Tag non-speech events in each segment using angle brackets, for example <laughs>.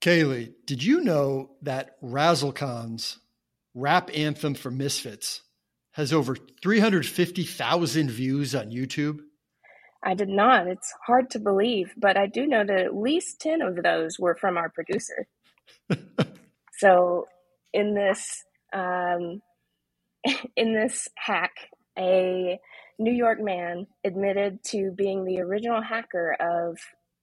Kaylee, did you know that Razzlekhan's rap anthem for Misfits has over 350,000 views on YouTube? I did not. It's hard to believe, but I do know that at least 10 of those were from our producer. <laughs> so in this um, <laughs> in this hack, a New York man admitted to being the original hacker of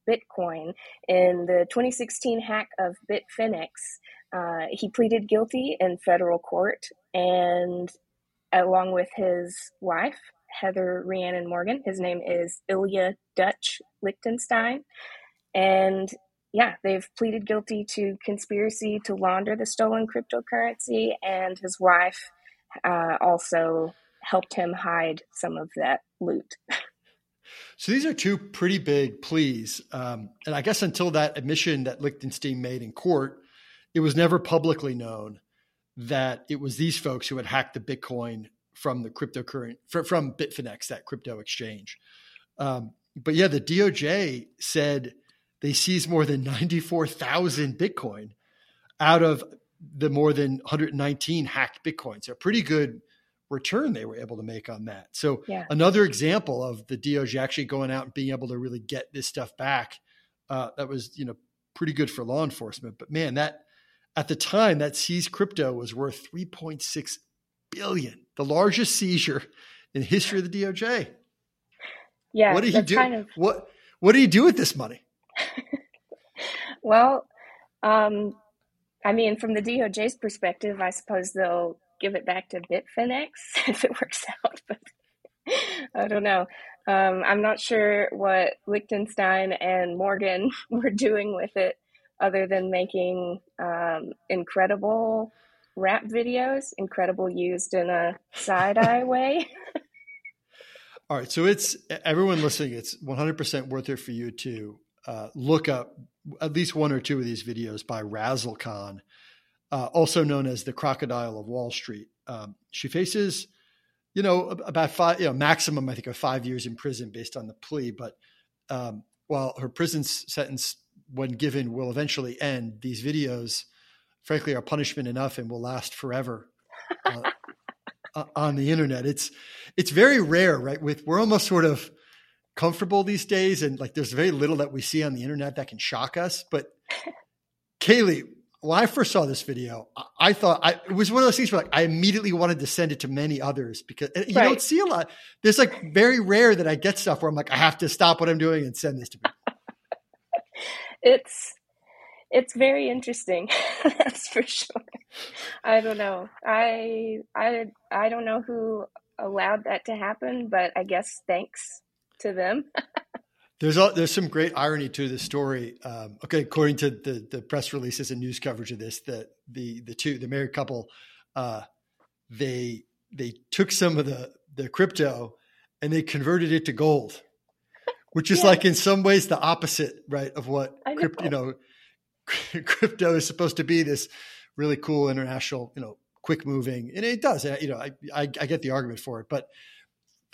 Bitcoin in the 2016 hack of Bitfinex. Uh, he pleaded guilty in federal court, and along with his wife, Heather Rhiannon Morgan, his name is Ilya Dutch Lichtenstein, and yeah, they've pleaded guilty to conspiracy to launder the stolen cryptocurrency, and his wife uh, also helped him hide some of that loot. <laughs> So these are two pretty big pleas. Um, and I guess until that admission that Lichtenstein made in court, it was never publicly known that it was these folks who had hacked the Bitcoin from the cryptocurrency, from Bitfinex, that crypto exchange. Um, but yeah, the DOJ said they seized more than 94,000 Bitcoin out of the more than 119 hacked Bitcoins. So pretty good return they were able to make on that. So yeah. another example of the DOJ actually going out and being able to really get this stuff back. Uh, that was, you know, pretty good for law enforcement. But man, that at the time that seized crypto was worth 3.6 billion, the largest seizure in the history of the DOJ. Yeah. What did he do? Kind of... What what did he do with this money? <laughs> well, um, I mean, from the DOJ's perspective, I suppose they'll give it back to Bitfinex <laughs> if it works out, but I don't know. Um, I'm not sure what Lichtenstein and Morgan <laughs> were doing with it other than making um, incredible rap videos, incredible used in a side eye <laughs> way. All right, so it's everyone listening. It's 100% worth it for you to uh, look up at least one or two of these videos by Razzlekhan, uh, also known as the Crocodile of Wall Street. Um, she faces, you know, about five, you know, maximum I think of five years in prison based on the plea. But um, while her prison sentence, when given, will eventually end, these videos, frankly, are punishment enough and will last forever. Uh, <laughs> on the internet, it's it's very rare, right? With we're almost sort of comfortable these days and like there's very little that we see on the internet that can shock us but kaylee when i first saw this video i thought I, it was one of those things where like i immediately wanted to send it to many others because you right. don't see a lot there's like very rare that i get stuff where i'm like i have to stop what i'm doing and send this to people <laughs> it's it's very interesting <laughs> that's for sure i don't know i i i don't know who allowed that to happen but i guess thanks to them. <laughs> there's a, there's some great irony to the story. Um, okay, according to the the press releases and news coverage of this, that the the two the married couple, uh, they they took some of the the crypto and they converted it to gold, which is yeah. like in some ways the opposite, right, of what crypto, you know, <laughs> crypto is supposed to be. This really cool international, you know, quick moving, and it does. You know, I, I, I get the argument for it, but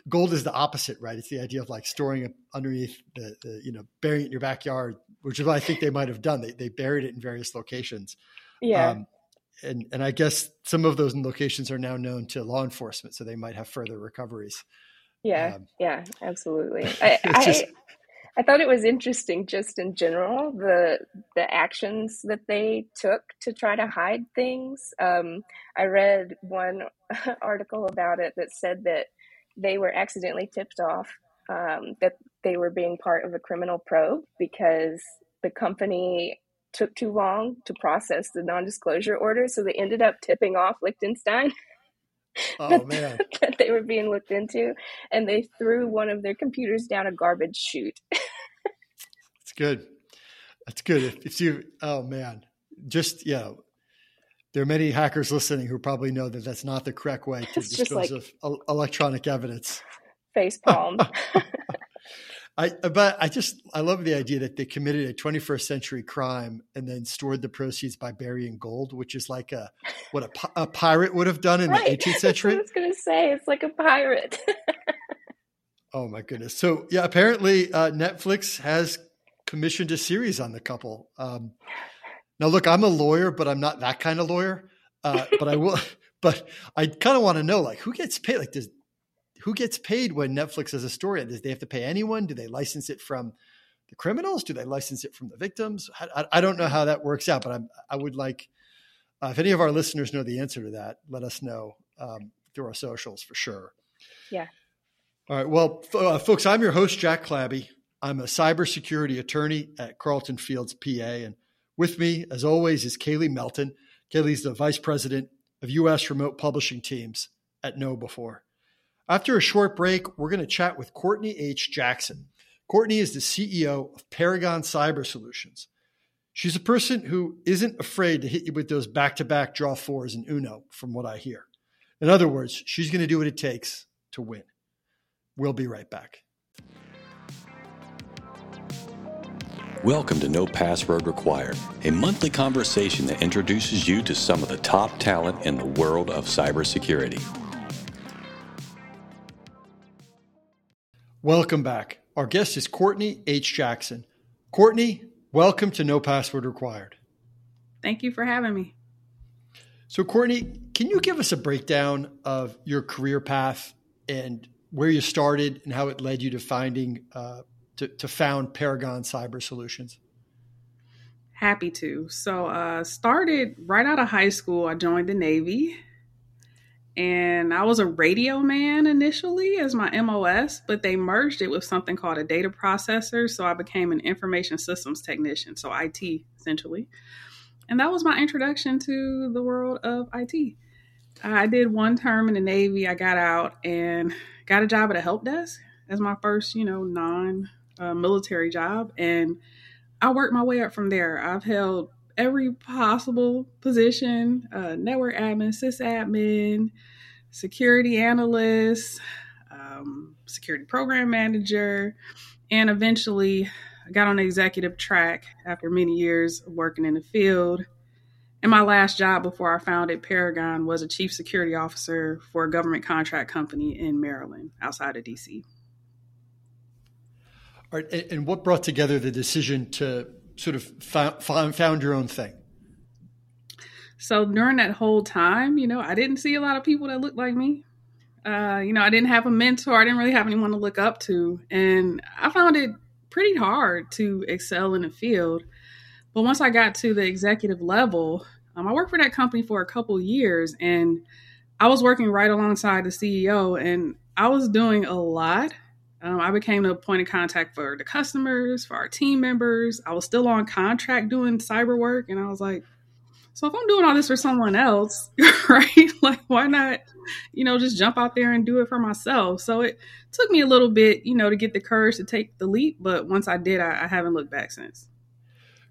gold is the opposite, right? It's the idea of like storing it underneath the, the, you know, burying it in your backyard, which is what I think they might have done. They, they buried it in various locations. Yeah. Um, and, and I guess some of those locations are now known to law enforcement, so they might have further recoveries. Yeah. Um, yeah, absolutely. <laughs> I, just, I, I thought it was interesting just in general, the, the actions that they took to try to hide things. Um, I read one <laughs> article about it that said that they were accidentally tipped off um, that they were being part of a criminal probe because the company took too long to process the non-disclosure order, so they ended up tipping off Lichtenstein. Oh that, <laughs> man, that they were being looked into, and they threw one of their computers down a garbage chute. <laughs> That's good. That's good. If, if you, oh man, just yeah, there are many hackers listening who probably know that that's not the correct way to it's dispose like of electronic evidence. Face palm. <laughs> I but I just I love the idea that they committed a 21st century crime and then stored the proceeds by burying gold, which is like a what a, a pirate would have done in right. <laughs> the 18th century. I was going to say it's like a pirate. <laughs> oh my goodness! So yeah, apparently uh, Netflix has commissioned a series on the couple. Um, Now, look, I'm a lawyer, but I'm not that kind of lawyer. Uh, <laughs> but I will. But I kind of want to know, like, who gets paid? Like, does who gets paid when Netflix has a story? Does they have to pay anyone? Do they license it from the criminals? Do they license it from the victims? I, I don't know how that works out, but I'm, I would like uh, if any of our listeners know the answer to that, let us know um, through our socials for sure. Yeah. All right. Well, uh, folks, I'm your host, Jack Clabby. I'm a cybersecurity attorney at Carlton Fields, PA. And with me, as always, is Kaylee Melton. Kaylee's the vice president of U.S. remote publishing teams at KnowBe4. After a short break, we're going to chat with Courtney H. Jackson. Courtney is the CEO of Paragon Cyber Solutions. She's a person who isn't afraid to hit you with those back to back draw fours and Uno, from what I hear. In other words, she's going to do what it takes to win. We'll be right back. Welcome to No Password Required, a monthly conversation that introduces you to some of the top talent in the world of cybersecurity. Welcome back. Our guest is Courtney H. Jackson. Courtney, welcome to No Password Required. Thank you for having me. So, Courtney, can you give us a breakdown of your career path and where you started and how it led you to finding uh, to, to found Paragon Cyber Solutions? Happy to. So, uh, started right out of high school. I joined the Navy, and I was a radio man initially as my MOS, but they merged it with something called a data processor. So I became an information systems technician, so IT essentially. And that was my introduction to the world of IT. I did one term in the Navy. I got out and got a job at a help desk as my first, you know, non uh, military job. And I worked my way up from there. I've held every possible position uh, network admin, sysadmin, security analyst, um, security program manager, and eventually I got on the executive track after many years of working in the field. And my last job before I founded Paragon was a chief security officer for a government contract company in Maryland outside of DC. And what brought together the decision to sort of found, found your own thing? So during that whole time, you know, I didn't see a lot of people that looked like me. Uh, you know, I didn't have a mentor. I didn't really have anyone to look up to. And I found it pretty hard to excel in the field. But once I got to the executive level, um, I worked for that company for a couple years and I was working right alongside the CEO and I was doing a lot. Um, I became the point of contact for the customers, for our team members. I was still on contract doing cyber work and I was like, so if I'm doing all this for someone else, <laughs> right? Like, why not, you know, just jump out there and do it for myself? So it took me a little bit, you know, to get the courage to take the leap. But once I did, I, I haven't looked back since.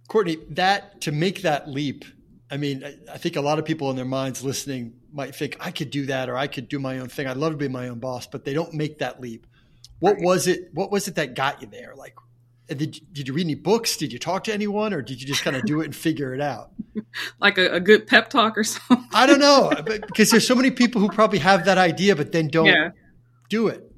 Courtney, that to make that leap, I mean, I, I think a lot of people in their minds listening might think I could do that or I could do my own thing. I'd love to be my own boss, but they don't make that leap. What right. was it? What was it that got you there? Like, uh, did, did you read any books? Did you talk to anyone, or did you just kind of do it and figure it out? <laughs> like a, a, good pep talk or something? I don't know, uh, because there's so many people who probably have that idea, but then don't yeah. do it.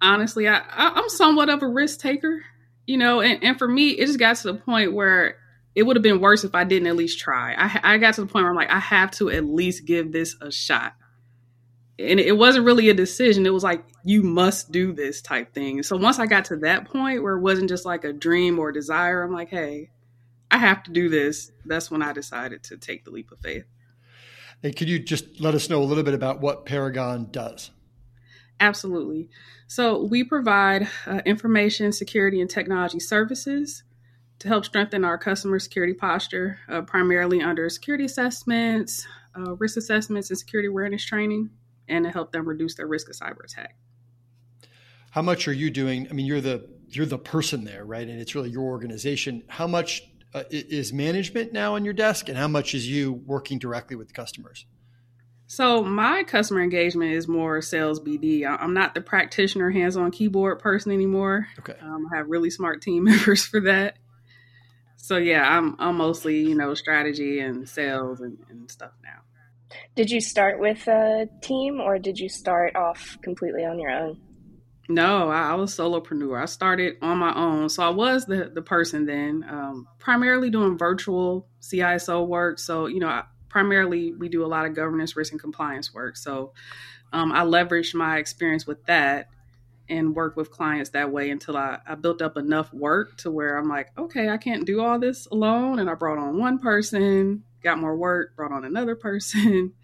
Honestly, I, I, am somewhat of a risk taker, you know, and, and for me, it just got to the point where it would have been worse if I didn't at least try. I, I got to the point where I'm like, I have to at least give this a shot and it wasn't really a decision. It was like, you must do this type thing. So once I got to that point where it wasn't just like a dream or desire, I'm like, hey, I have to do this. That's when I decided to take the leap of faith. And could you just let us know a little bit about what Paragon does? Absolutely. So we provide uh, information security and technology services to help strengthen our customer security posture, uh, primarily under security assessments, uh, risk assessments, and security awareness training and to help them reduce their risk of cyber attack. How much are you doing? I mean, you're the you're the person there, right? And it's really your organization. How much uh, is management now on your desk, and how much is you working directly with customers? So my customer engagement is more sales BD. I'm not the practitioner, hands-on keyboard person anymore. Okay, um, I have really smart team <laughs> members for that. So yeah, I'm I'm mostly you know strategy and sales and, and stuff now. Did you start with a team or did you start off completely on your own? No, I, I was solopreneur. I started on my own, so I was the the person then, um, primarily doing virtual CISO work. So you know, I, primarily we do a lot of governance, risk, and compliance work. So um, I leveraged my experience with that and worked with clients that way until I, I built up enough work to where I'm like, okay, I can't do all this alone. And I brought on one person, got more work, brought on another person. <laughs>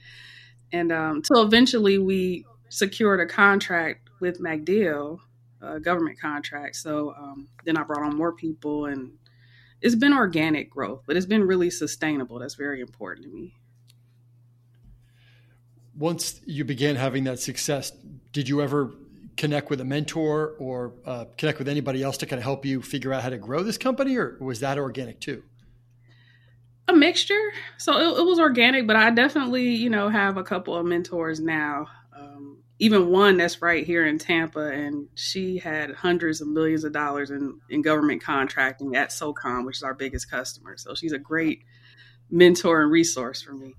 And um, until eventually we secured a contract with MacDill, a government contract. So um, then I brought on more people and it's been organic growth, but it's been really sustainable. That's very important to me. Once you began having that success, did you ever connect with a mentor or uh, connect with anybody else to kind of help you figure out how to grow this company, or was that organic too? A mixture. So it, it was organic, but I definitely, you know, have a couple of mentors now. Um, even one that's right here in Tampa, and she had hundreds of millions of dollars in, in government contracting at SOCOM, which is our biggest customer. So she's a great mentor and resource for me.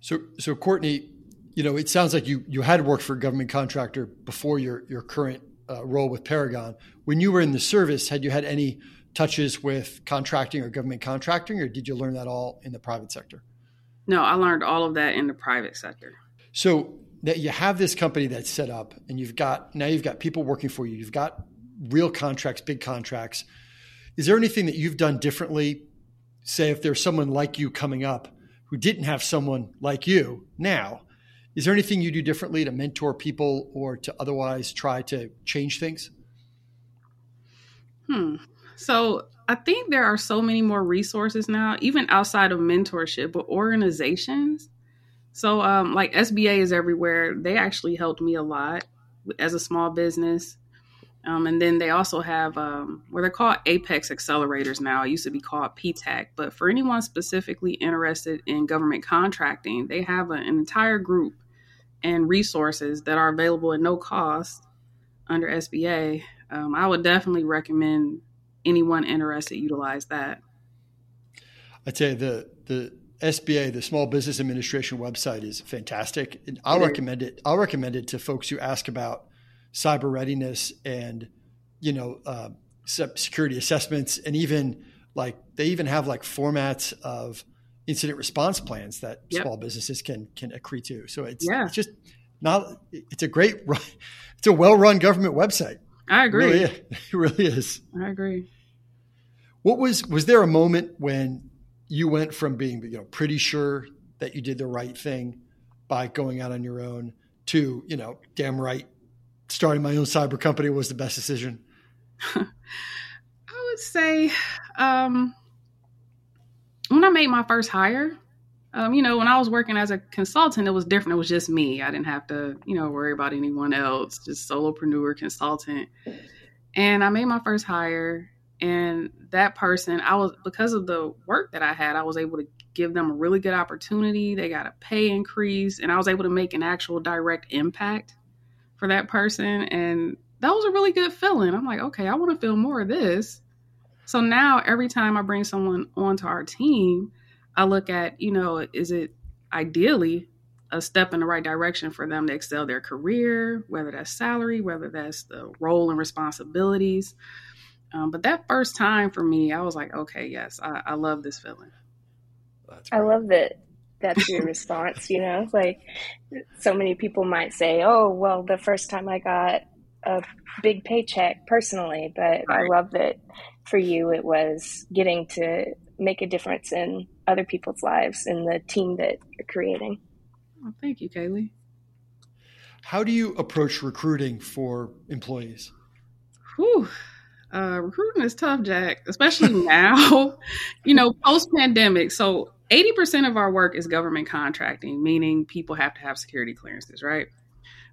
So, so Courtney, you know, it sounds like you you had worked for a government contractor before your your current uh, role with Paragon. When you were in the service, had you had any touches with contracting or government contracting, or did you learn that all in the private sector? No, I learned all of that in the private sector. So that you have this company that's set up, and you've got now you've got people working for you. You've got real contracts, big contracts. Is there anything that you've done differently? Say if there's someone like you coming up who didn't have someone like you now, is there anything you do differently to mentor people or to otherwise try to change things? Hmm. So I think there are so many more resources now, even outside of mentorship, but organizations. So, um, like SBA is everywhere. They actually helped me a lot as a small business. Um, and then they also have um, where they're called Apex accelerators now. It used to be called PTAC. But for anyone specifically interested in government contracting, they have an entire group and resources that are available at no cost under SBA, um, I would definitely recommend anyone interested utilize that. I'd say the the SBA, the Small Business Administration website, is fantastic. And I'll recommend it. I'll recommend it to folks who ask about cyber readiness and you know uh, security assessments, and even like they even have like formats of incident response plans that yep. small businesses can can accrue to. So it's, yeah. it's just not it's a great it's a well run government website. I agree. It really, <laughs> it really is. I agree. What was was there a moment when you went from being you know pretty sure that you did the right thing by going out on your own to you know damn right starting my own cyber company was the best decision? <laughs> I would say um, when I made my first hire, um, you know, when I was working as a consultant, it was different. It was just me. I didn't have to, you know, worry about anyone else, just solopreneur consultant. And I made my first hire. And that person, I was, because of the work that I had, I was able to give them a really good opportunity. They got a pay increase, and I was able to make an actual direct impact for that person. And that was a really good feeling. I'm like, okay, I want to feel more of this. So now every time I bring someone onto our team, I look at, you know, is it ideally a step in the right direction for them to excel their career, whether that's salary, whether that's the role and responsibilities. Um, but that first time for me, I was like, okay, yes, I, I love this feeling. I love that that's your <laughs> response, you know, like so many people might say, oh, well, the first time I got a big paycheck personally, but right. I love that for you it was getting to make a difference in other people's lives and the team that you're creating. Well, thank you, Kaylee. How do you approach recruiting for employees? Whew. Uh, recruiting is tough, Jack, especially <laughs> now, you know, post pandemic. So 80% of our work is government contracting, meaning people have to have security clearances, right?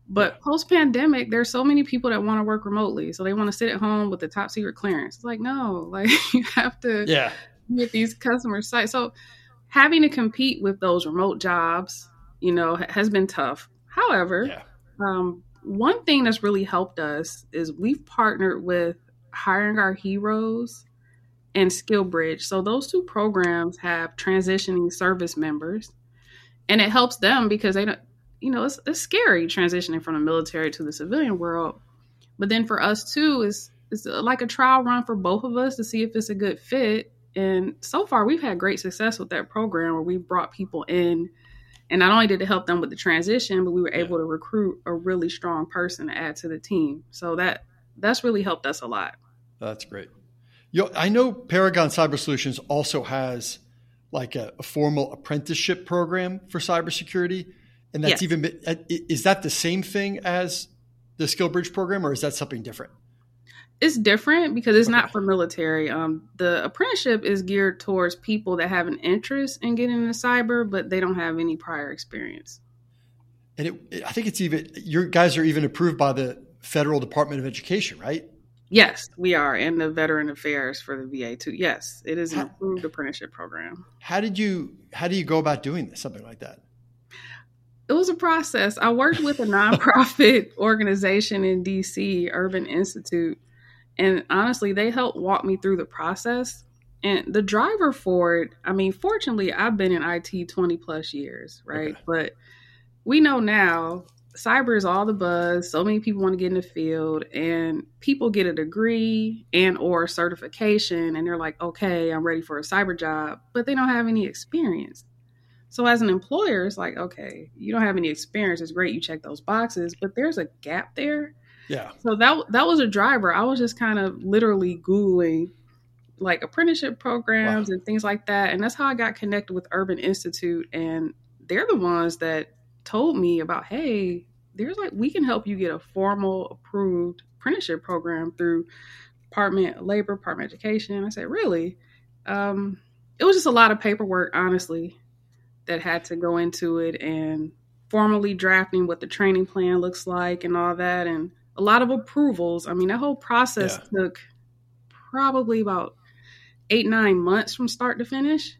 But post pandemic, there's so many people that want to work remotely. So they want to sit at home with the top secret clearance. It's like, no, <laughs> like you have to yeah. get these customer sites. So having to compete with those remote jobs, you know, has been tough. However, yeah. um, one thing that's really helped us is we've partnered with Hiring Our Heroes and SkillBridge. So those two programs have transitioning service members, and it helps them because they don't you know, it's, it's scary transitioning from the military to the civilian world. But then for us too, is it's like a trial run for both of us to see if it's a good fit. And so far, we've had great success with that program where we brought people in, and not only did it help them with the transition, but we were able to recruit a really strong person to add to the team. So that that's really helped us a lot. That's great. Yo, I know Paragon Cyber Solutions also has like a, a formal apprenticeship program for cybersecurity, and that's yes. even is that the same thing as the SkillBridge program, or is that something different? It's different because it's okay. not for military. Um, the apprenticeship is geared towards people that have an interest in getting into cyber, but they don't have any prior experience. And it, I think it's even your guys are even approved by the federal Department of Education, right? Yes, we are, in the Veteran Affairs for the VA too. Yes, it is an how, approved apprenticeship program. How did you how do you go about doing this, something like that? It was a process. I worked with a nonprofit <laughs> organization in DC, Urban Institute, and honestly, they helped walk me through the process. And the driver for it, I mean, fortunately, I've been in IT 20 plus years, right? Okay. But we know now cyber is all the buzz. So many people want to get in the field and people get a degree and or certification and they're like, "Okay, I'm ready for a cyber job," but they don't have any experience. So as an employer, it's like, "Okay, you don't have any experience. It's great you check those boxes, but there's a gap there." Yeah. So that that was a driver. I was just kind of literally googling like apprenticeship programs wow. and things like that, and that's how I got connected with Urban Institute and they're the ones that told me about, hey, there's like we can help you get a formal approved apprenticeship program through Department of Labor, Department of Education. I said, really? Um, it was just a lot of paperwork, honestly, that had to go into it and formally drafting what the training plan looks like and all that and a lot of approvals. I mean, that whole process yeah. took probably about eight, nine months from start to finish.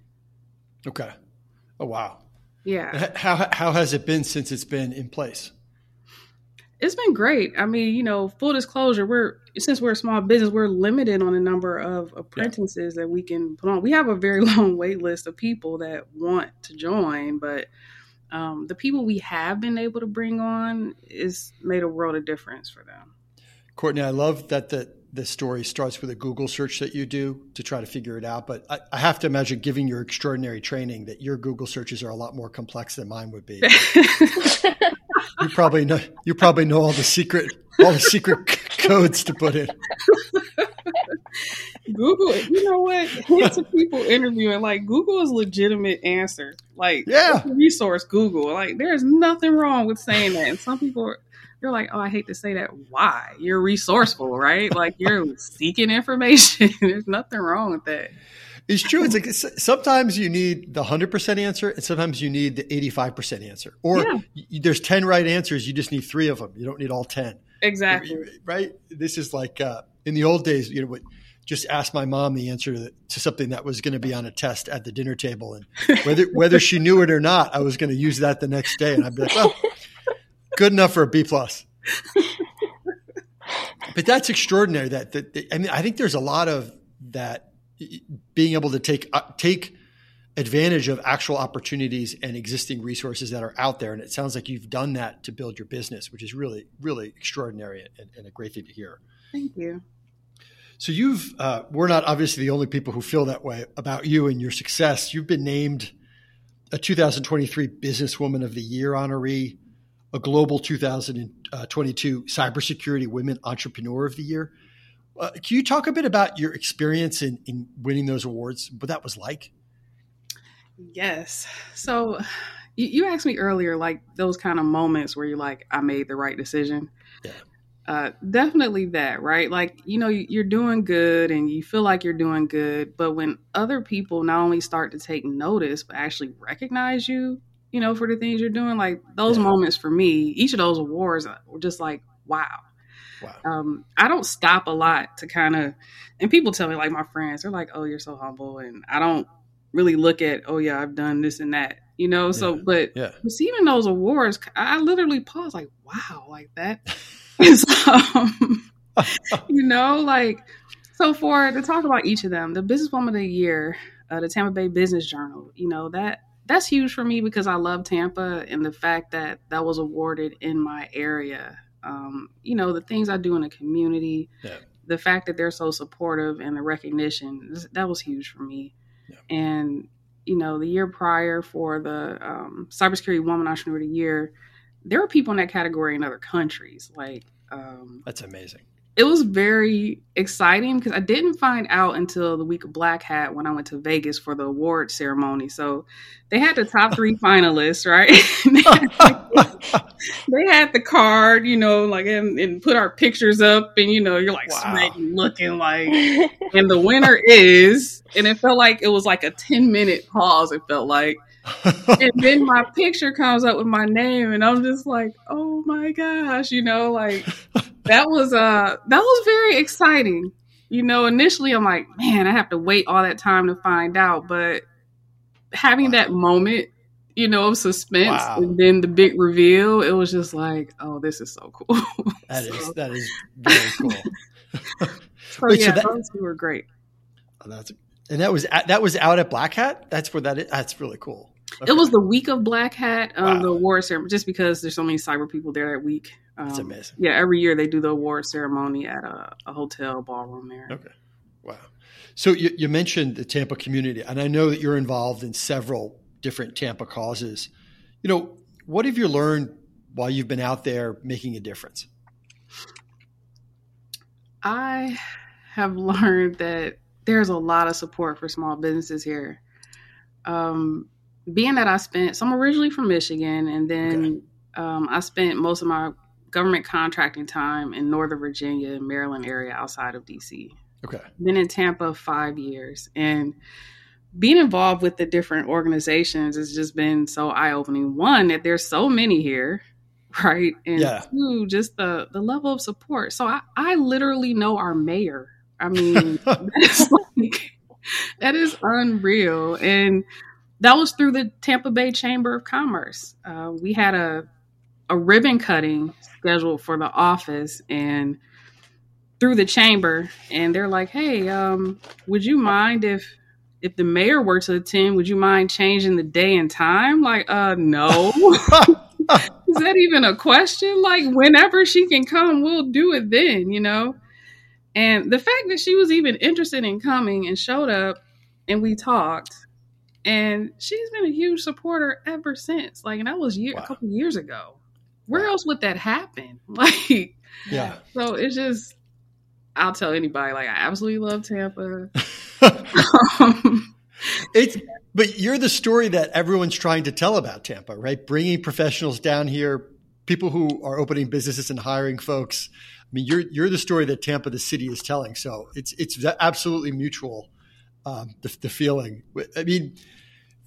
Okay. Oh, wow. Yeah. How how has it been since it's been in place? It's been great. I mean, you know, full disclosure, we're since we're a small business, we're limited on the number of apprentices yeah. that we can put on. We have a very <laughs> long wait list of people that want to join, but um, the people we have been able to bring on is made a world of difference for them. Courtney, I love that the the story starts with a Google search that you do to try to figure it out. But I, I, have to imagine, given your extraordinary training, that your Google searches are a lot more complex than mine would be. <laughs> you probably know you probably know all the secret all the secret codes to put in. Google, you know what? It's people interviewing like Google is legitimate answer. Like yeah, resource Google. Like there's nothing wrong with saying that. And some people are, you're like, oh, I hate to say that. Why? You're resourceful, right? like you're <laughs> seeking information. <laughs> There's nothing wrong with that. It's true. It's like sometimes you need the hundred percent answer, and sometimes you need the eighty-five percent answer. Or yeah. you, there's ten right answers. You just need three of them. You don't need all ten. Exactly. Right. This is like uh, in the old days. You know, just ask my mom the answer to, to something that was going to be on a test at the dinner table, and whether whether she knew it or not, I was going to use that the next day, and I'd be like, well good enough for a B plus. but that's extraordinary. That, that, I mean, I think there's a lot of that being able to take uh, take advantage of actual opportunities and existing resources that are out there. And it sounds like you've done that to build your business, which is really really extraordinary and, and a great thing to hear. Thank you. So you've uh, we're not obviously the only people who feel that way about you and your success. You've been named a 2023 Businesswoman of the Year honoree a global 2022 cybersecurity women entrepreneur of the year. Uh, can you talk a bit about your experience in, in winning those awards? What that was like? Yes. So you, you asked me earlier, like those kind of moments where you're like, I made the right decision. Yeah. Uh, definitely that, right? Like, you know, you're doing good and you feel like you're doing good, but when other people not only start to take notice, but actually recognize you you know, for the things you're doing. Like those yeah. moments for me, each of those awards were just like, wow. Wow. Um, I don't stop a lot to kind of, and people tell me, like my friends, they're like, "Oh, you're so humble," and I don't really look at, "Oh, yeah, I've done this and that," you know. So, but yeah. receiving those awards, I literally pause, like, "Wow, like that." <laughs> is, um, you know, like so. For to talk about each of them, the Businesswoman of the Year, uh, the Tampa Bay Business Journal, you know that that's huge for me because I love Tampa and the fact that that was awarded in my area. um, you know, the things I do in the community, Yeah. the fact that they're so supportive and the recognition that was huge for me. Yeah. And you know, the year prior for the um, cybersecurity woman entrepreneur of the year, there were people in that category in other countries. Like um, That's amazing. It was very exciting because I didn't find out until the week of Black Hat when I went to Vegas for the award ceremony. So they had the top three <laughs> finalists, right? <laughs> they, had, the card, you know, like and, and put our pictures up, and you know, you're like Wow. sweating, looking like, <laughs> and the winner is, and it felt like it was like a ten minute pause. It felt like, and then my picture comes up with my name, and I'm just like, oh my gosh, you know, like that was uh that was very exciting. You know, initially I'm like, man, I have to wait all that time to find out, but having that moment, you know, of suspense Wow. and then the big reveal, it was just like, oh, this is so cool. <laughs> That is so, that is very cool. <laughs> so Wait, so yeah, that- those two were great. Oh, that's and that was at, that was out at Black Hat. That's where that is. That's really cool. It was the week of Black Hat, um, Wow. the award ceremony, just because there's so many cyber people there that week. Um, That's amazing. Yeah, every year they do the award ceremony at a, a hotel ballroom there. Okay. Wow. So you, you mentioned the Tampa community, and I know that you're involved in several different Tampa causes. You know, what have you learned while you've been out there making a difference? I have <laughs> learned that there's a lot of support for small businesses here. Um, being that I spent, so I'm originally from Michigan, and then um, I spent most of my government contracting time in Northern Virginia and Maryland area outside of DC. Okay. Been in Tampa five years, and being involved with the different organizations has just been so eye opening. One, that there's so many here, <laughs> right? And Yeah. two, just the the level of support. So I, I literally know our mayor. I mean, <laughs> that's like that is unreal. And that was through the Tampa Bay Chamber of Commerce. Uh, we had a a ribbon cutting scheduled for the office and through the chamber and they're like, "Hey, um, would you mind if if the mayor were to attend, would you mind changing the day and time?" Like, uh, no. <laughs> Is that even a question? Like, whenever she can come, we'll do it then, you know? And the fact that she was even interested in coming and showed up and we talked, and she's been a huge supporter ever since. Like, and that was year, Wow. a couple years ago. Where else would that happen? <laughs> Like, yeah. so it's just, I'll tell anybody, like, I absolutely love Tampa. <laughs> Um, it's but you're the story that everyone's trying to tell about Tampa, right? Bringing professionals down here, people who are opening businesses and hiring folks. I mean, you're you're the story that Tampa, the city, is telling. So it's it's absolutely mutual. Um, the, the feeling. I mean,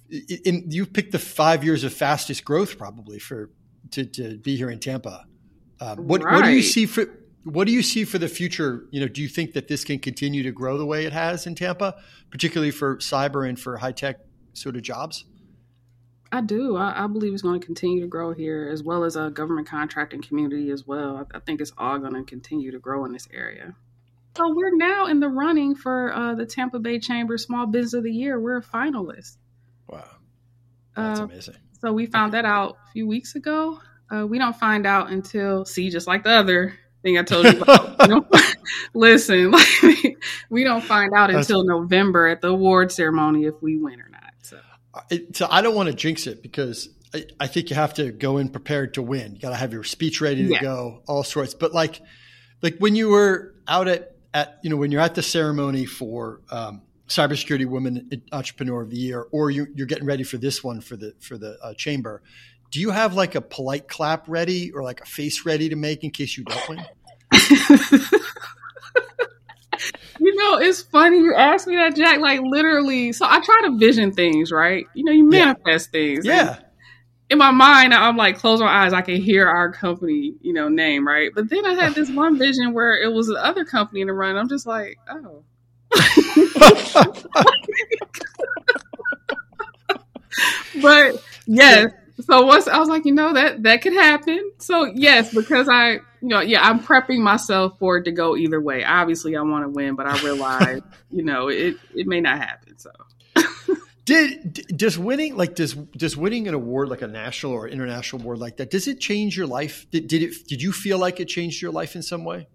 in, in, you picked the five years of fastest growth probably for to, to be here in Tampa. Um, what what do you see for what do you see for the future? You know, do you think that this can continue to grow the way it has in Tampa, particularly for cyber and for high tech sort of jobs? I do. I, I believe it's going to continue to grow here, as well as a government contracting community as well. I, I think it's all going to continue to grow in this area. So we're now in the running for uh, the Tampa Bay Chamber Small Business of the Year. We're a finalist. Wow, that's Uh, amazing. So we found that out a few weeks ago. Uh, we don't find out until see, just like the other thing I told you about. <laughs> <laughs> listen, <laughs> like, we don't find out until November at the award ceremony if we win or not. So It- so I don't want to jinx it because I, I think you have to go in prepared to win. You got to have your speech ready to Yeah. go, all sorts. But like, like when you were out at at you know when you're at the ceremony for um, cybersecurity woman entrepreneur of the year, or you, you're getting ready for this one for the for the uh, chamber. Do you have like a polite clap ready or like a face ready to make in case you don't win? <laughs> You know, it's funny you ask me that, Jack. Like literally, so I try to vision things, right? You know, you Yeah. manifest things. Yeah, In my mind, I'm like, close my eyes, I can hear our company, you know, name, right? But then I had this one vision where it was the other company in the run. I'm just like, oh. But yes. So once I was like, you know, that that could happen. So yes, because I, you know, yeah, I'm prepping myself for it to go either way. Obviously, I want to win, but I realize, <laughs> you know, it it may not happen. So Did does winning like does does winning an award like a national or international award like that does it change your life? Did, did it did you feel like it changed your life in some way?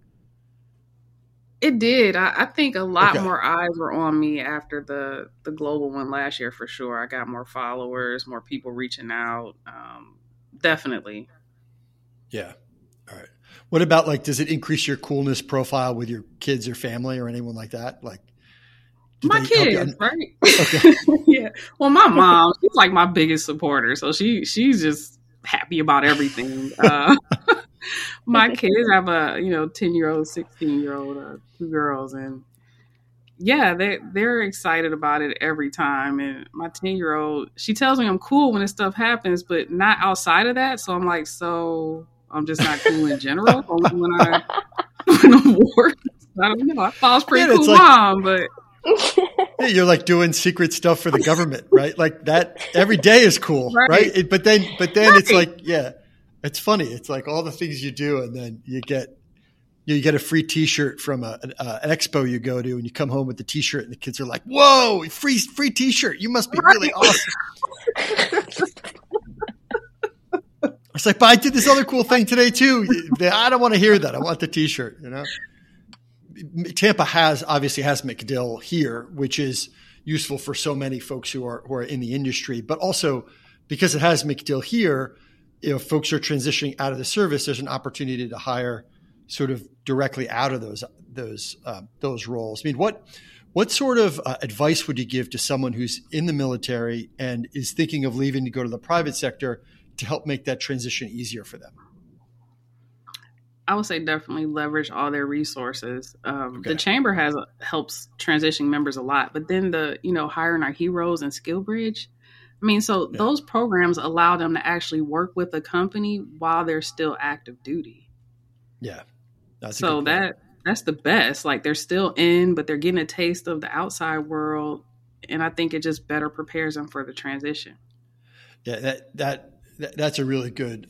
It did. I, I think a lot okay. more eyes were on me after the the global one last year for sure. I got more followers, more people reaching out. Um, definitely. Yeah. All right. What about like does it increase your coolness profile with your kids or family or anyone like that? Like my kids, right? Okay. <laughs> yeah. Well, my mom, she's like my biggest supporter, so she she's just happy about everything. <laughs> Uh, my <laughs> kids have a you know ten year old, sixteen year old, uh, two girls, and yeah, they they're excited about it every time. And my ten year old, she tells me I'm cool when this stuff happens, but not outside of that. So I'm like, so I'm just not cool in general. <laughs> Only when I <laughs> win awards. I don't know. I thought I was pretty yeah, cool like, mom, but yeah, you're like doing secret stuff for the government, right? Like that every day is cool, right? right? It, but then, but then right. it's like, yeah, it's funny. It's like all the things you do, and then you get you get a free T-shirt from a, uh, an expo you go to, and you come home with the T-shirt, and the kids are like, "Whoa, free free T-shirt! You must be really awesome." <laughs> it's like, but I did this other cool thing today too. I don't want to hear that. I want the T-shirt. You know. Tampa has obviously has MacDill here, which is useful for so many folks who are who are in the industry, but also because it has MacDill here, you know, folks are transitioning out of the service. There's an opportunity to hire sort of directly out of those those uh, those roles. I mean, what what sort of uh, advice would you give to someone who's in the military and is thinking of leaving to go to the private sector to help make that transition easier for them? I would say definitely leverage all their resources. Um, okay. The chamber has helps transitioning members a lot, but then the you know hiring our heroes and SkillBridge. I mean, so yeah. those programs allow them to actually work with a company while they're still active duty. Yeah, that's so that that's the best. Like they're still in, but they're getting a taste of the outside world, and I think it just better prepares them for the transition. Yeah, that that that's a really good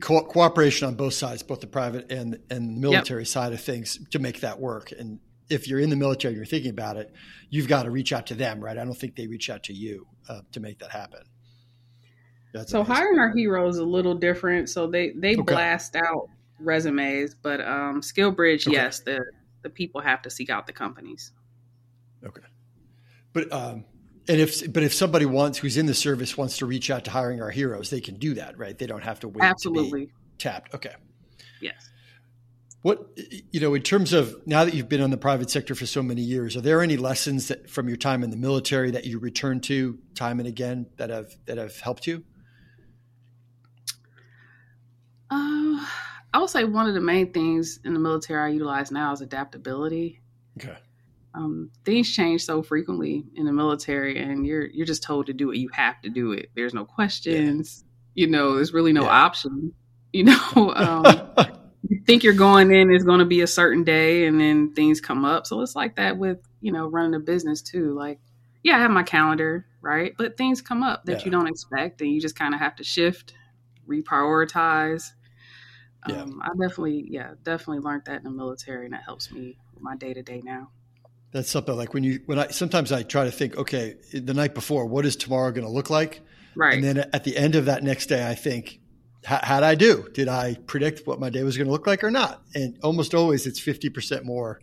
co- cooperation on both sides, both the private and and the military yep. side of things to make that work. And if you're in the military, and you're thinking about it, you've got to reach out to them, right? I don't think they reach out to you uh, to make that happen. That's so amazing. hiring our heroes is a little different. So they they okay. blast out resumes, but um, SkillBridge, okay. yes, the the people have to seek out the companies. Okay, but um, and if but if somebody wants who's in the service wants to reach out to hiring our heroes, they can do that, right? They don't have to wait Absolutely. to be tapped. Okay. Yes. What you know, in terms of now that you've been in the private sector for so many years, are there any lessons that from your time in the military that you return to time and again that have that have helped you? Uh, I would say one of the main things in the military I utilize now is adaptability. Okay um, things change so frequently in the military, and you're you're just told to do it. You have to do it. There's no questions. Yeah. You know, there's really no yeah. option. You know, <laughs> um, <laughs> think you're going in is going to be a certain day, and then things come up. So it's like that with you know running a business too. Like, yeah, I have my calendar, right? But things come up that yeah. you don't expect, and you just kind of have to shift, reprioritize. Yeah. Um, I definitely, yeah, definitely learned that in the military, and that helps me with my day to day now. That's something like when you when I sometimes I try to think, okay, the night before, what is tomorrow going to look like? Right. And then at the end of that next day, I think, how'd I do? Did I predict what my day was going to look like or not? And almost always, it's fifty percent more,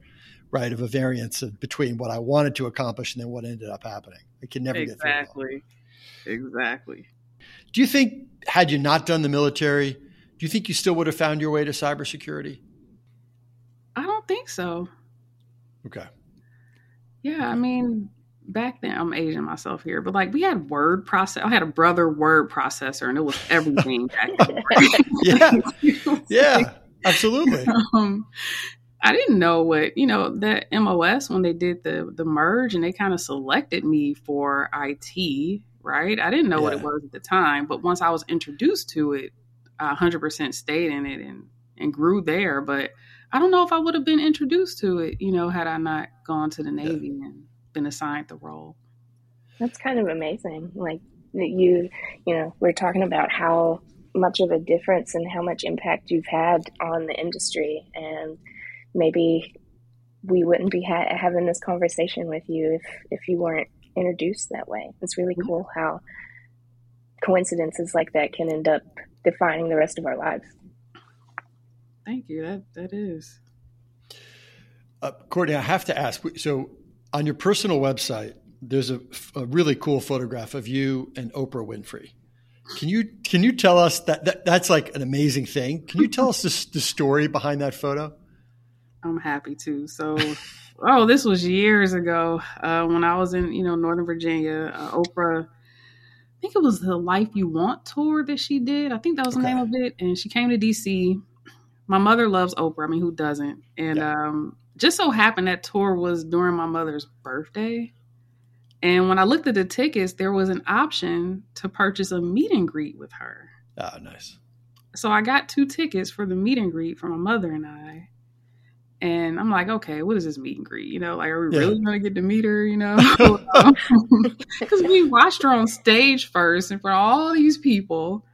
right, of a variance of, between what I wanted to accomplish and then what ended up happening. It can never exactly. get through. Exactly. Exactly. Do you think had you not done the military, do you think you still would have found your way to cybersecurity? I don't think so. Okay. Yeah, I mean, back then I'm Asian myself here, but like we had word process. I had a brother word processor, and it was everything back then. <laughs> yeah, yeah, <laughs> absolutely. Um, I didn't know what you know that MOS when they did the the merge, and they kind of selected me for IT. Right, I didn't know yeah. what it was at the time, but once I was introduced to it, I 100% stayed in it and and grew there. But I don't know if I would have been introduced to it, you know, had I not gone to the Navy yeah. and been assigned the role. That's kind of amazing. Like that you, you know, we're talking about how much of a difference and how much impact you've had on the industry, and maybe we wouldn't be ha- having this conversation with you if if you weren't introduced that way. It's really mm-hmm. cool how coincidences like that can end up defining the rest of our lives. Thank you. That that is. Uh, Courtney, I have to ask. So, on your personal website, there's a, a, really cool photograph of you and Oprah Winfrey. Can you can you tell us that, that that's like an amazing thing? Can you tell us the, the story behind that photo? I'm happy to. So, oh, this was years ago uh, when I was in you know Northern Virginia. Uh, Oprah, I think it was the Life You Want tour that she did. I think that was the okay. name of it, and she came to DC. My mother loves Oprah. I mean, who doesn't? And yeah. um, just so happened that tour was during my mother's birthday. And when I looked at the tickets, there was an option to purchase a meet and greet with her. Oh, nice. So I got two tickets for the meet and greet for my mother and I. And I'm like, okay, what is this meet and greet? You know, like, are we yeah. really going to get to meet her? You know, <laughs> <laughs> because we watched her on stage first in front of all these people.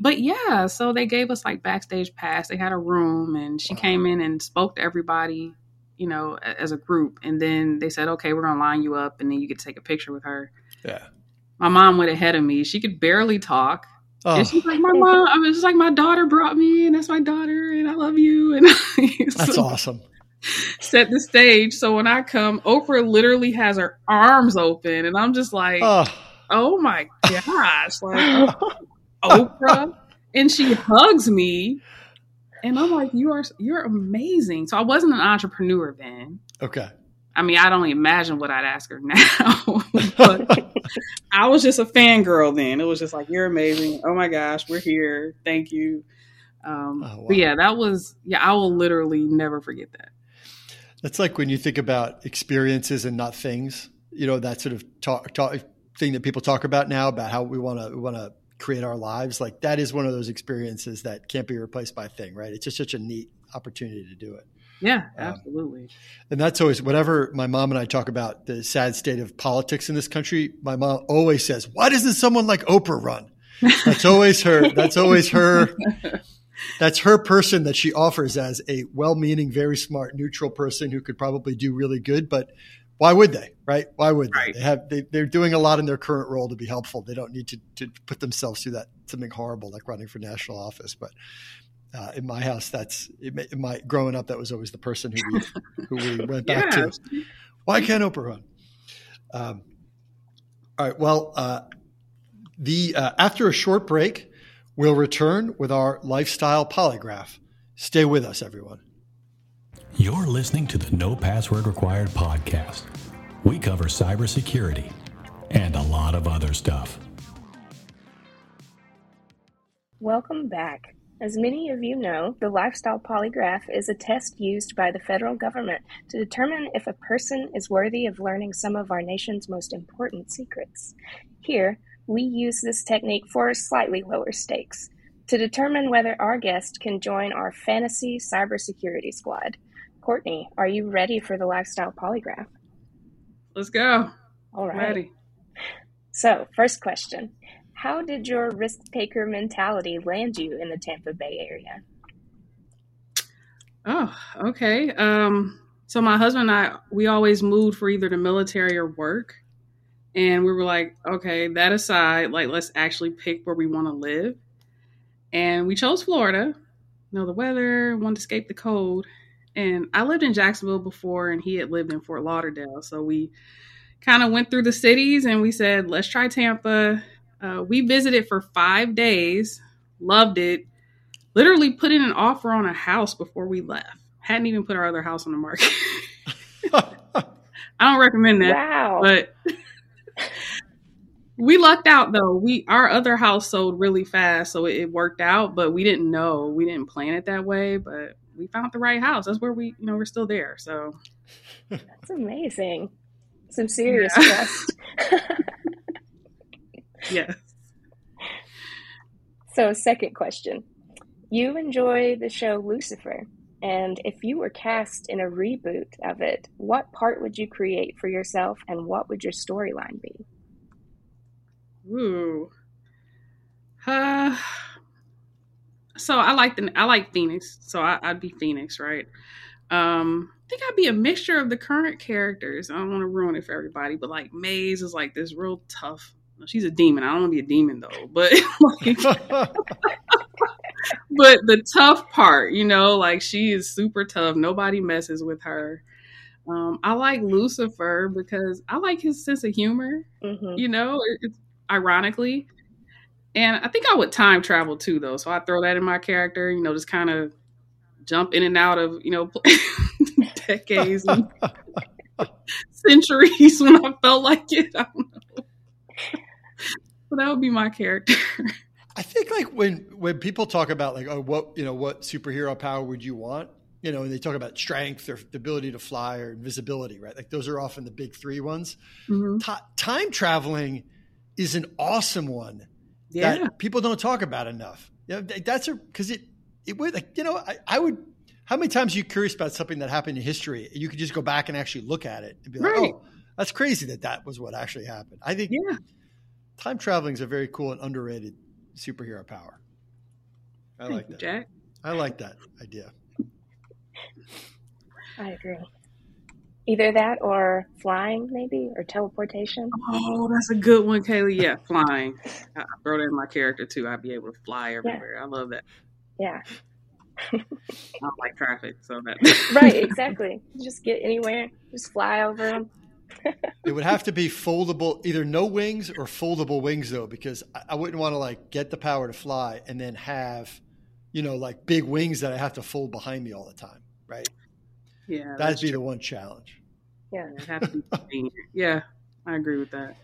But yeah, so they gave us like backstage pass. They had a room, and she wow. came in and spoke to everybody you know, as a group. And then they said, okay, we're going to line you up and then you get to take a picture with her. Yeah. My mom went ahead of me. She could barely talk. Oh. And she's like, my mom, I was just like, my daughter brought me and that's my daughter and I love you. And <laughs> so that's awesome. Set the stage. So when I come, Oprah literally has her arms open and I'm just like, oh, oh my <laughs> gosh, like oh, Oprah. And she hugs me and I'm like, you are you're amazing. So I wasn't an entrepreneur then. Okay. I mean, I don't imagine what I'd ask her <laughs> now. but I was just a fangirl then. It was just like, you're amazing. Oh my gosh, we're here. Thank you. Um, oh, wow. But yeah, that was, yeah, I will literally never forget that. That's like when you think about experiences and not things, you know, that sort of talk, talk thing that people talk about now about how we want to, we want to create our lives like that is one of those experiences that can't be replaced by a thing right? It's just such a neat opportunity to do it. Yeah um, absolutely. um, and that's always whatever my mom and i talk about the sad state of politics in this country my mom always says why doesn't someone like oprah run? That's always her that's always her that's her person that she offers as a well-meaning very smart neutral person who could probably do really good but why would they? Right? Why would they? Right. They have they, they're doing a lot in their current role to be helpful. They don't need to to put themselves through that something horrible like running for national office. But uh, in my house, that's in my growing up. That was always the person who we who we <laughs> went back yeah. to. Why can't Oprah run? Um, all right. Well, uh, the uh, after a short break, we'll return with our lifestyle polygraph. Stay with us, everyone. You're listening to the No Password Required podcast. We cover cybersecurity and a lot of other stuff. Welcome back. As many of you know, the Lifestyle Polygraph is a test used by the federal government to determine if a person is worthy of learning some of our nation's most important secrets. Here, we use this technique for slightly lower stakes to determine whether our guest can join our fantasy cybersecurity squad. Courtney, are you ready for the lifestyle polygraph? Let's go. All right. Ready. So, first question How did your risk taker mentality land you in the Tampa Bay area? Oh, okay. Um, so my husband and I, we always moved for either the military or work. And we were like, okay, that aside, like let's actually pick where we want to live. And we chose Florida. You know, the weather, wanted to escape the cold. And I lived in Jacksonville before, and he had lived in Fort Lauderdale. So we kind of went through the cities and we said, let's try Tampa. Uh, we visited for five days, loved it, literally put in an offer on a house before we left. Hadn't even put our other house on the market. <laughs> I don't recommend that. Wow. But <laughs> we lucked out though. We our other house sold really fast, so it, it worked out, but we didn't know. We didn't plan it that way, but we found the right house. That's where we, you know, we're still there. So that's amazing. Some serious yeah. <laughs> trust. yes. So, second question. You enjoy the show Lucifer, and if you were cast in a reboot of it, what part would you create for yourself and what would your storyline be? Ooh. Uh, so I like the I like Phoenix, so I, would be Phoenix, right? Um, I think I'd be a mixture of the current characters. I don't want to ruin it for everybody, but like Maze is like this real tough. She's a demon. I don't want to be a demon though, but <laughs> like, <laughs> but the tough part, you know, like she is super tough. Nobody messes with her. Um, I like Lucifer because I like his sense of humor. Mm-hmm. You know, it's ironically, and I think I would time travel too, though. So I throw that in my character. You know, just kind of jump in and out of you know <laughs> decades and <laughs> centuries when I felt like it. I don't know. But that would be my character. I think like when when people talk about like oh what you know what superhero power would you want you know and they talk about strength or the ability to fly or invisibility right like those are often the big three ones. Mm-hmm. T- time traveling is an awesome one yeah. that people don't talk about enough. Yeah, you know, that's a because it it would like you know I, I would how many times are you curious about something that happened in history? And you could just go back and actually look at it and be like, right. oh, that's crazy that that was what actually happened. I think yeah. time traveling is a very cool and underrated superhero power. I Thank like that. Jack. I like that idea. I agree. Either that or flying, maybe, or teleportation. Oh, that's a good one, Kaylee. Yeah, flying. I throw that in my character too. I'd be able to fly everywhere. Yeah. I love that. Yeah. <laughs> I don't like traffic, so that <laughs> <laughs> right, exactly. Just get anywhere, just fly over them. it would have to be foldable, either no wings or foldable wings, though, because I wouldn't want to like get the power to fly and then have, you know, like big wings that I have to fold behind me all the time, right? Yeah, that'd be true. the one challenge. Yeah, yeah, I agree with that.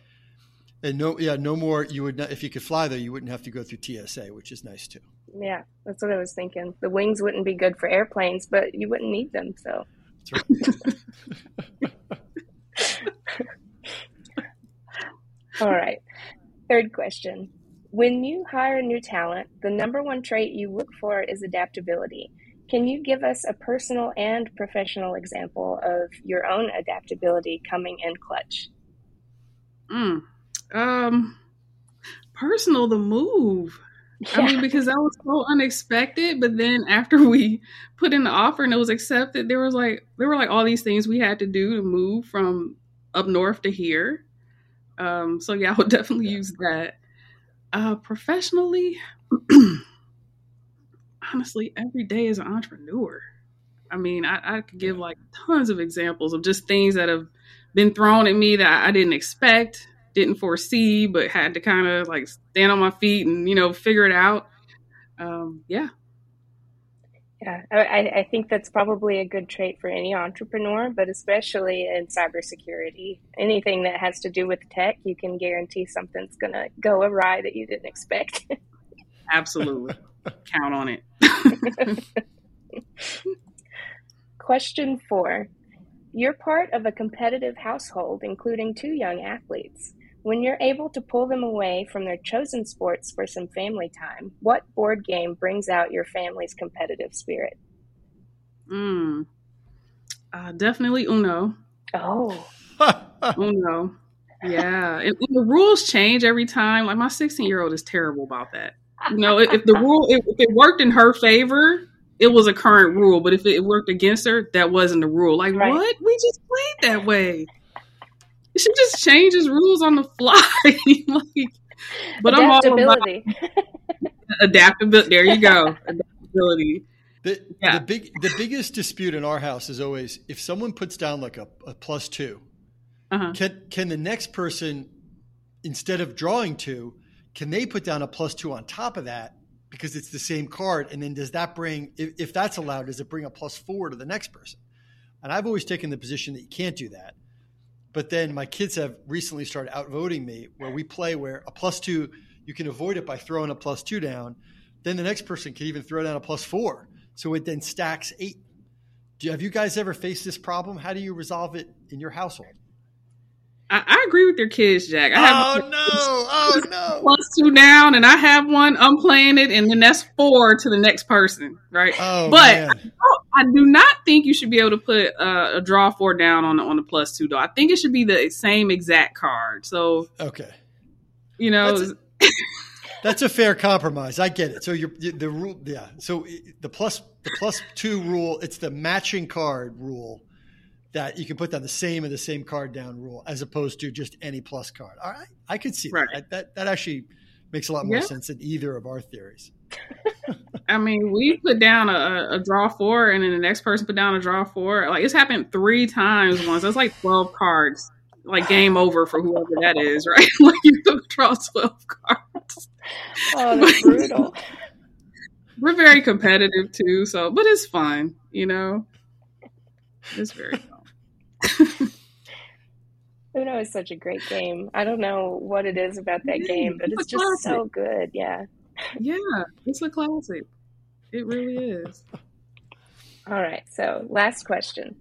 And no, yeah, no more. You would not, if you could fly though, you wouldn't have to go through TSA, which is nice too. Yeah, that's what I was thinking. The wings wouldn't be good for airplanes, but you wouldn't need them. So. Right. <laughs> All right. Third question. When you hire a new talent, the number one trait you look for is adaptability. Can you give us a personal and professional example of your own adaptability coming in clutch? Mm. Um, personal, the move. Yeah. I mean, <laughs> because that was so unexpected. But then after we put in the offer and it was accepted, there was like there were like all these things we had to do to move from up north to here. Um, so yeah, I would definitely use that. Uh, professionally, <clears throat> honestly, every day as an entrepreneur. I mean, I, I, could give like tons of examples of just things that have been thrown at me that I didn't expect didn't foresee, but had to kind of like stand on my feet and you know figure it out. Um, yeah. Yeah, I, I think that's probably a good trait for any entrepreneur, but especially in cybersecurity. Anything that has to do with tech, you can guarantee something's going to go awry that you didn't expect. <laughs> Absolutely. Count on it. <laughs> Question four. You're part of a competitive household, including two young athletes. When you're able to pull them away from their chosen sports for some family time, what board game brings out your family's competitive spirit? Mm, uh, definitely Uno. Oh, <laughs> Uno. Yeah, and, and, the rules change every time. Like my 16 year old is terrible about that. You know, if, if the rule if, if, it worked in her favor, it was a current rule. But if it worked against her, that wasn't the rule. Like right. what? We just played that way. She just changes rules on the fly. <laughs> like, but adaptability. I'm all about adaptability. There you go. Adaptability. The, yeah. the big the biggest dispute in our house is always if someone puts down like a, a plus 2 uh-huh. can can the next person instead of drawing two can they put down a plus two on top of that because it's the same card and then does that bring if, if that's allowed does it bring a plus four to the next person and i've always taken the position that you can't do that but then my kids have recently started outvoting me where we play where a plus two, you can avoid it by throwing a plus two down. Then the next person can even throw down a plus four. So it then stacks eight. Do, have you guys ever faced this problem? How do you resolve it in your household? I, I agree with your kids, Jack. I have oh no! Oh no! <laughs> Plus two down, and I have one. I'm playing it, and then that's four to the next person, right? Oh, but I, I, do not think you should be able to put uh, a draw four down on the, on the plus two. Though I think it should be the same exact card. So okay, you know. that's a <laughs> fair compromise. I get it. So you're the rule, yeah. So the plus the plus two rule, it's the matching card rule that you can put down the same and the same card down rule, as opposed to just any plus card. All right, I could see right. that. That that actually makes a lot more yeah. sense than either of our theories. <laughs> I mean, we put down a, a, draw four, and then the next person put down a draw four. Like it's happened three times once. That's like twelve cards. Like game over for whoever that is, <laughs> right? like you draw twelve cards. <laughs> Oh, that's brutal. We're very competitive too, so but it's fun, you know. It's very fun. <laughs> Uno is such a great game. I don't know what it is about that game, but it's just so good. Yeah. <laughs> Yeah, it's a classic. It really is. All right. So, last question.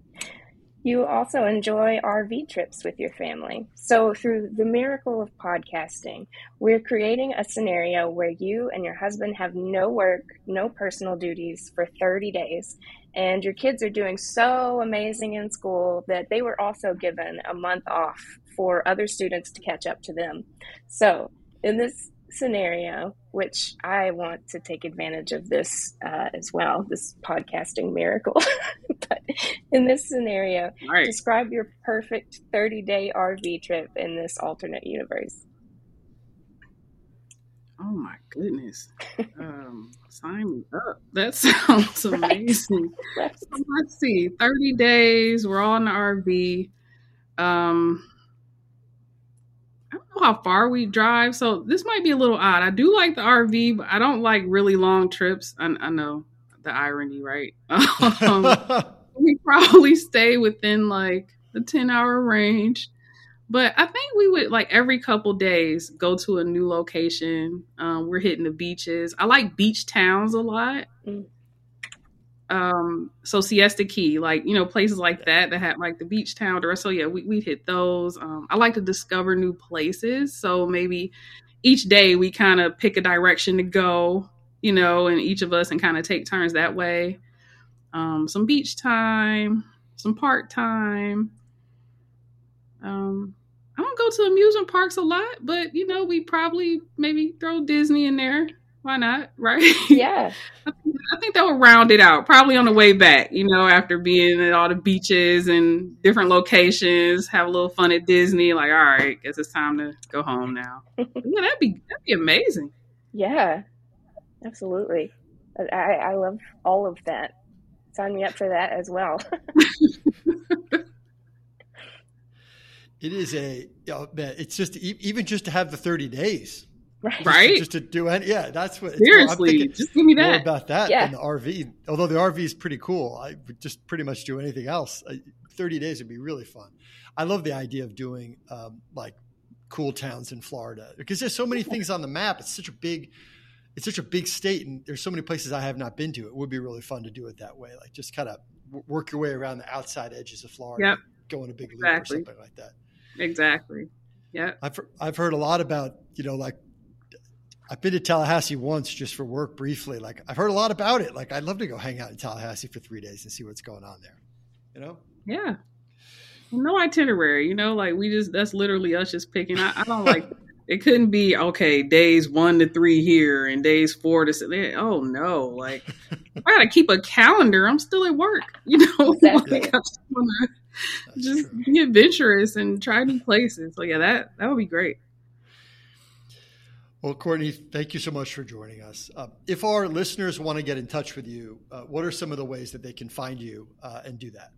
You also enjoy RV trips with your family. So, through the miracle of podcasting, we're creating a scenario where you and your husband have no work, no personal duties for 30 days, and your kids are doing so amazing in school that they were also given a month off for other students to catch up to them. So, in this scenario, which I want to take advantage of this uh, as well, this podcasting miracle. <laughs> but in this scenario, right. describe your perfect 30 day RV trip in this alternate universe. Oh my goodness. <laughs> Um, sign me up. <laughs> That sounds amazing. <laughs> Right. So let's see. 30 days. We're all in the RV. Um, I don't know how far we drive, so this might be a little odd. I do like the RV, but I don't like really long trips. I, I know the irony, right? Um, we probably stay within like the 10 hour range. But I think we would like every couple days go to a new location. Um, we're hitting the beaches. I like beach towns a lot. Mm um so siesta key like you know places like that that have like the beach town or so yeah we, we hit those um i like to discover new places so maybe each day we kind of pick a direction to go you know and each of us and kind of take turns that way um some beach time some park time um i don't go to amusement parks a lot but you know we probably maybe throw disney in there why not? <laughs> Right? Yeah. I think that would round it out. Probably on the way back, you know, after being at all the beaches and different locations, have a little fun at Disney. Like, all right, guess it's time to go home now. <laughs> yeah, that'd be that'd be amazing. Yeah, absolutely. I, I love all of that. Sign me up for that as well. <laughs> it is a, you know, it's just even just to have the thirty days Right. right? Just to do any, yeah, that's what. Seriously, just give me that. More about that yeah. than the RV. Although the RV is pretty cool, I would just pretty much do anything else. Thirty days would be really fun. I love the idea of doing um, like cool towns in Florida because there's so many things on the map. It's such a big, it's such a big state, and there's so many places I have not been to. It would be really fun to do it that way. Like just kind of work your way around the outside edges of Florida. Yep. Go on a big exactly. loop or something like that. Exactly. Yeah. I've I've heard a lot about you know like I've been to Tallahassee once just for work briefly. Like I've heard a lot about it. Like I'd love to go hang out in Tallahassee for three days and see what's going on there. You know? Yeah. No itinerary. You know, like we just that's literally us just picking. I, I don't like. <laughs> it couldn't be okay. Days one to three here and days four to six. Oh no! Like I gotta keep a calendar. I'm still at work. You know, <laughs> exactly. like, I just true. be adventurous and try new places. So yeah, that that would be great. Well, Courtney, thank you so much for joining us. Uh, if our listeners want to get in touch with you, uh, what are some of the ways that they can find you uh, and do that?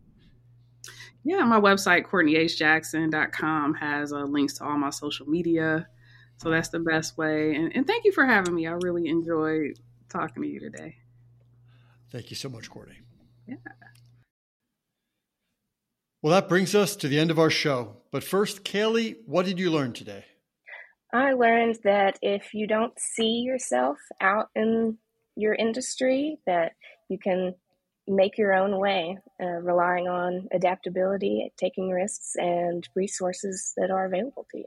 Yeah, my website, CourtneyHJackson.com, has uh, links to all my social media. So that's the best way. And, and thank you for having me. I really enjoyed talking to you today. Thank you so much, Courtney. Yeah. Well, that brings us to the end of our show. But first, Kaylee, what did you learn today? I learned that if you don't see yourself out in your industry, that you can make your own way, uh, relying on adaptability, taking risks, and resources that are available to you.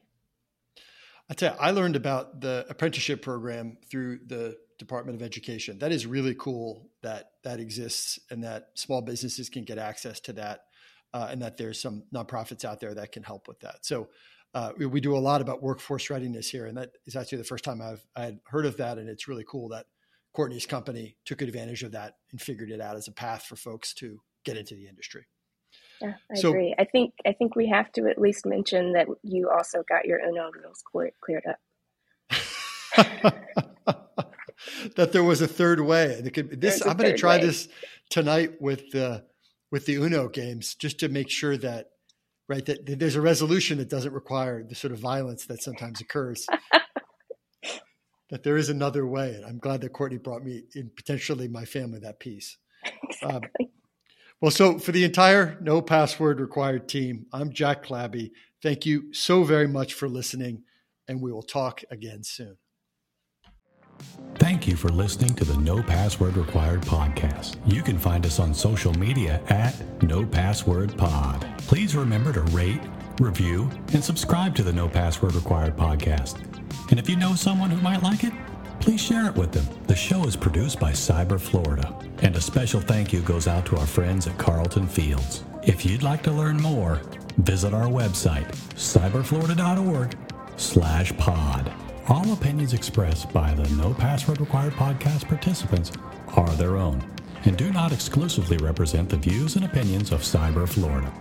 I tell you, I learned about the apprenticeship program through the Department of Education. That is really cool that that exists and that small businesses can get access to that, uh, and that there's some nonprofits out there that can help with that. So uh, we do a lot about workforce readiness here, and that is actually the first time I've I had heard of that, and it's really cool that Courtney's company took advantage of that and figured it out as a path for folks to get into the industry. Yeah, I so, agree. I think I think we have to at least mention that you also got your Uno rules clear, cleared up. <laughs> that there was a third way. Could, this I'm going to try way. this tonight with the with the Uno games just to make sure that right that, that there's a resolution that doesn't require the sort of violence that sometimes occurs. <laughs> that there is another way, and I'm glad that Courtney brought me in potentially my family that piece. Um, exactly. Um, well, so for the entire No Password Required team, I'm Jack Clabby. Thank you so very much for listening, and we will talk again soon. Thank you for listening to the No Password Required podcast. You can find us on social media at No Password Pod. Please remember to rate, review, and subscribe to the No Password Required podcast. And if you know someone who might like it, please share it with them. The show is produced by Cyber Florida. And a special thank you goes out to our friends at Carlton Fields. If you'd like to learn more, visit our website, cyberflorida.org slash pod. All opinions expressed by the No Password Required podcast participants are their own and do not exclusively represent the views and opinions of Cyber Florida.